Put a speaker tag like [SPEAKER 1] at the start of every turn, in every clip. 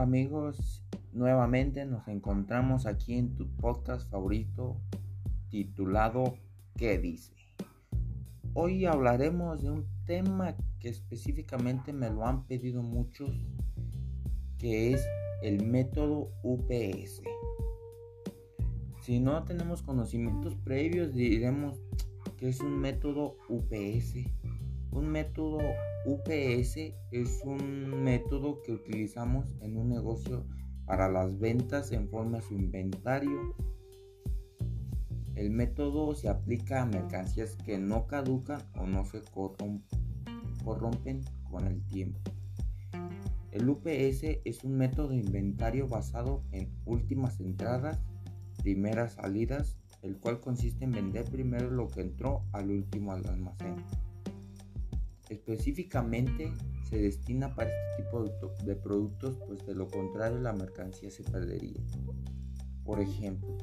[SPEAKER 1] Hola amigos, nuevamente nos encontramos aquí en tu podcast favorito titulado ¿Qué dice? Hoy hablaremos de un tema que específicamente me lo han pedido muchos, que es el método UPS. Si no tenemos conocimientos previos, diremos que es un método UPS. Un método UPS es un método que utilizamos en un negocio para las ventas en forma de su inventario. El método se aplica a mercancías que no caducan o no se corrompen con el tiempo. El UPS es un método de inventario basado en últimas entradas, primeras salidas, el cual consiste en vender primero lo que entró al último al almacén. Específicamente se destina para este tipo de productos, pues de lo contrario la mercancía se perdería. Por ejemplo,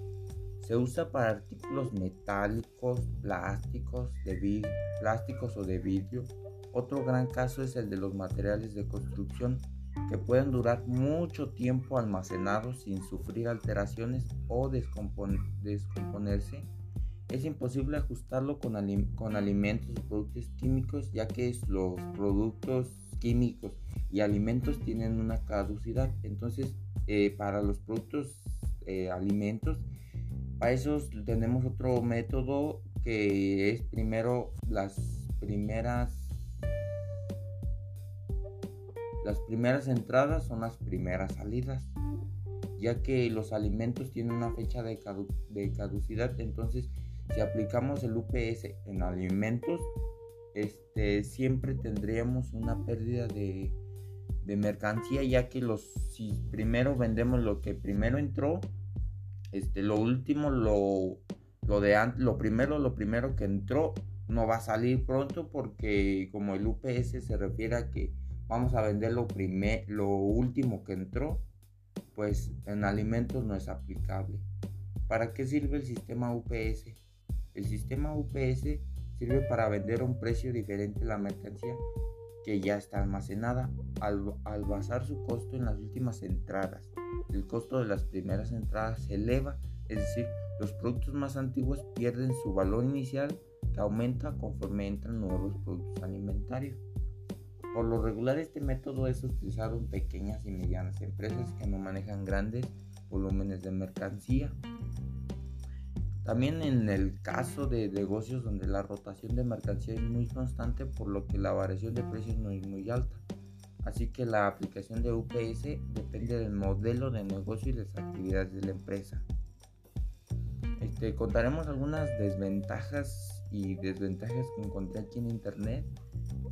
[SPEAKER 1] se usa para artículos metálicos, plásticos, de plásticos o de vidrio. Otro gran caso es el de los materiales de construcción que pueden durar mucho tiempo almacenados sin sufrir alteraciones o descomponerse es imposible ajustarlo con, con alimentos o productos químicos ya que los productos químicos y alimentos tienen una caducidad. Entonces, eh, para los productos eh, alimentos, para eso tenemos otro método que es primero las primeras las primeras entradas son las primeras salidas ya que los alimentos tienen una fecha de, de caducidad entonces si aplicamos el UPS en alimentos, este, siempre tendríamos una pérdida de, mercancía, ya que los, si primero vendemos lo que primero entró, este, lo último, lo, lo, de, lo primero, lo primero que entró, no va a salir pronto porque como el UPS se refiere a que vamos a vender lo, primer, lo último que entró, pues en alimentos no es aplicable. ¿Para qué sirve el sistema UPS? El sistema UPS sirve para vender a un precio diferente la mercancía que ya está almacenada al, basar su costo en las últimas entradas. El costo de las primeras entradas se eleva, es decir, los productos más antiguos pierden su valor inicial que aumenta conforme entran nuevos productos alimentarios. Por lo regular este método es utilizado en pequeñas y medianas empresas que no manejan grandes volúmenes de mercancía también en el caso de negocios donde la rotación de mercancía es muy constante, por lo que la variación de precios no es muy alta. Así que la aplicación de UPS depende del modelo de negocio y las actividades de la empresa. Este, contaremos algunas desventajas y desventajas que encontré aquí en internet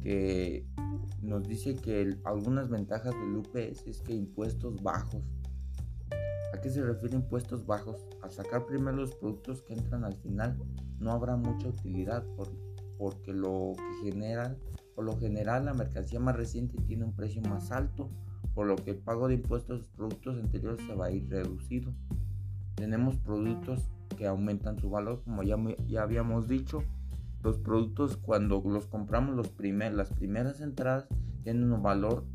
[SPEAKER 1] que nos dice que algunas ventajas del UPS es que impuestos bajos ¿A qué se refiere impuestos bajos? Al sacar primero los productos que entran al final no habrá mucha utilidad porque lo que generan, por lo general la mercancía más reciente tiene un precio más alto, por lo que el pago de impuestos a los productos anteriores se va a ir reducido. Tenemos productos que aumentan su valor, como ya, ya habíamos dicho. Los productos cuando los compramos los primer, las primeras entradas tienen un valor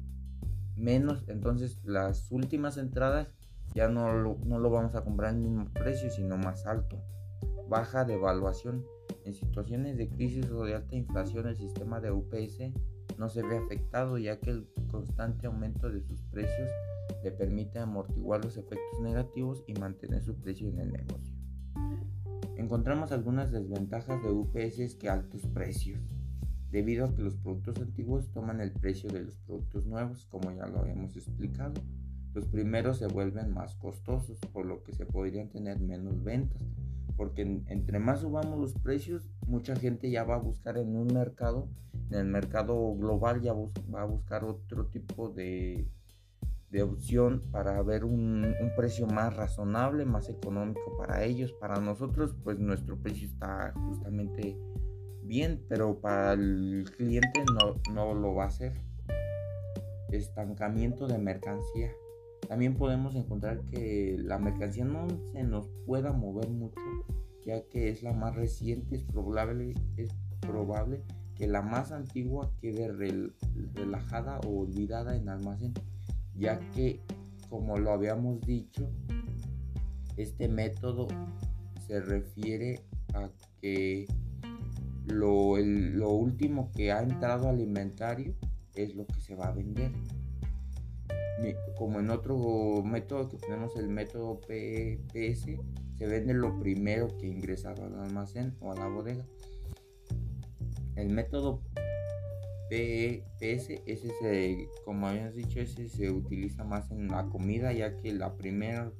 [SPEAKER 1] menos, entonces las últimas entradas ya no lo, no lo vamos a comprar al mismo precio, sino más alto. Baja devaluación. En situaciones de crisis o de alta inflación, el sistema de UPS no se ve afectado, ya que el constante aumento de sus precios le permite amortiguar los efectos negativos y mantener su precio en el negocio. Encontramos algunas desventajas de UPS que altos precios, debido a que los productos antiguos toman el precio de los productos nuevos, como ya lo habíamos explicado. Los primeros se vuelven más costosos, por lo que se podrían tener menos ventas, porque entre más subamos los precios, mucha gente ya va a buscar en un mercado, en el mercado global ya va a buscar otro tipo de, de opción para ver un, precio más razonable, más económico para ellos. Para nosotros, pues nuestro precio está justamente bien, pero para el cliente no, no lo va a hacer. Estancamiento de mercancía. También podemos encontrar que la mercancía no se nos pueda mover mucho, ya que es la más reciente, es probable, es probable que la más antigua quede relajada o olvidada en almacén, ya que como lo habíamos dicho, este método se refiere a que lo, lo último que ha entrado al inventario es lo que se va a vender. Como en otro método que tenemos el método PPS, se vende lo primero que ingresa al almacén o a la bodega. El método PPS, ese se, como habíamos dicho, ese se utiliza más en la comida, ya que la primera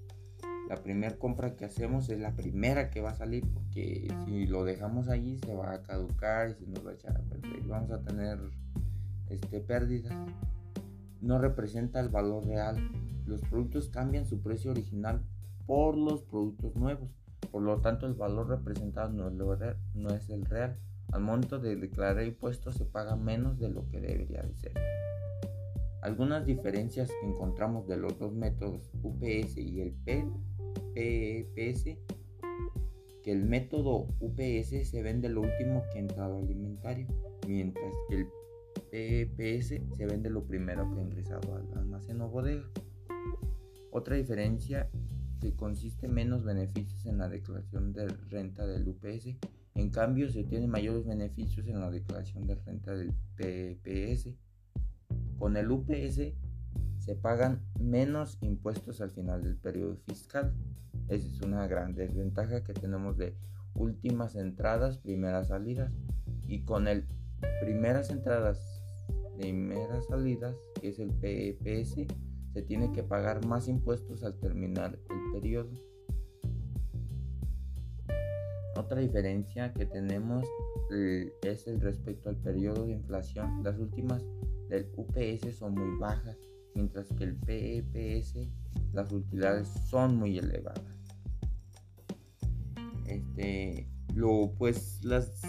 [SPEAKER 1] la primera compra que hacemos es la primera que va a salir porque si lo dejamos allí se va a caducar y se nos va a echar a perder y vamos a tener este, pérdidas. No representa el valor real. Los productos cambian su precio original por los productos nuevos. Por lo tanto, el valor representado no es, el real. Al momento de declarar impuestos se paga menos de lo que debería de ser. Algunas diferencias que encontramos de los dos métodos UPS y el P PPS, que el método UPS se vende lo último que ha entrado al inventario, mientras que el PPS se vende lo primero que ha ingresado al almacén o bodega. Otra diferencia que consiste en menos beneficios en la declaración de renta del UPS, en cambio se tienen mayores beneficios en la declaración de renta del PPS. Con el UPS se pagan menos impuestos al final del periodo fiscal. Esa es una gran desventaja que tenemos de últimas entradas, primeras salidas. Y con el primeras entradas, primeras salidas, que es el PEPS, se tiene que pagar más impuestos al terminar el periodo. Otra diferencia que tenemos eh, es el respecto al periodo de inflación. Las últimas del UPS son muy bajas mientras que el PEPS las utilidades son muy elevadas. Este, lo, pues las,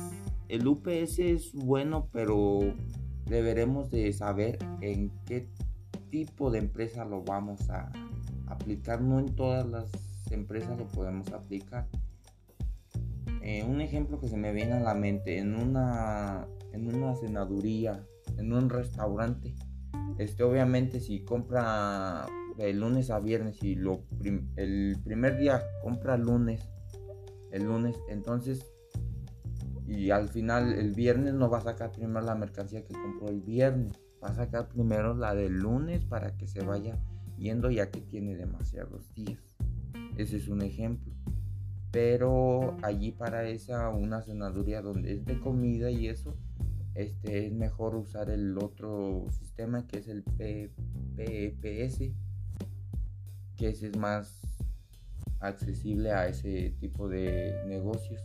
[SPEAKER 1] el UPS es bueno, pero deberemos de saber en qué tipo de empresa lo vamos a aplicar. No en todas las empresas lo podemos aplicar. Eh, un ejemplo que se me viene a la mente, en una, en una cenaduría, en un restaurante, este, obviamente si compra de lunes a viernes y lo el primer día compra lunes, el lunes, entonces y al final el viernes no va a sacar primero la mercancía que compró el viernes, va a sacar primero la del lunes para que se vaya yendo ya que tiene demasiados días. Ese es un ejemplo. Pero allí para esa una cenaduría donde es de comida y eso, este, es mejor usar el otro sistema que es el PPS, que ese es más accesible a ese tipo de negocios.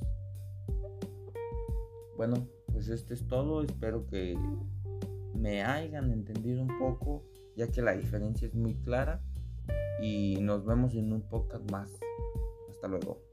[SPEAKER 1] Bueno, pues esto es todo. Espero que me hayan entendido un poco, ya que la diferencia es muy clara. Y nos vemos en un podcast más. Hasta luego.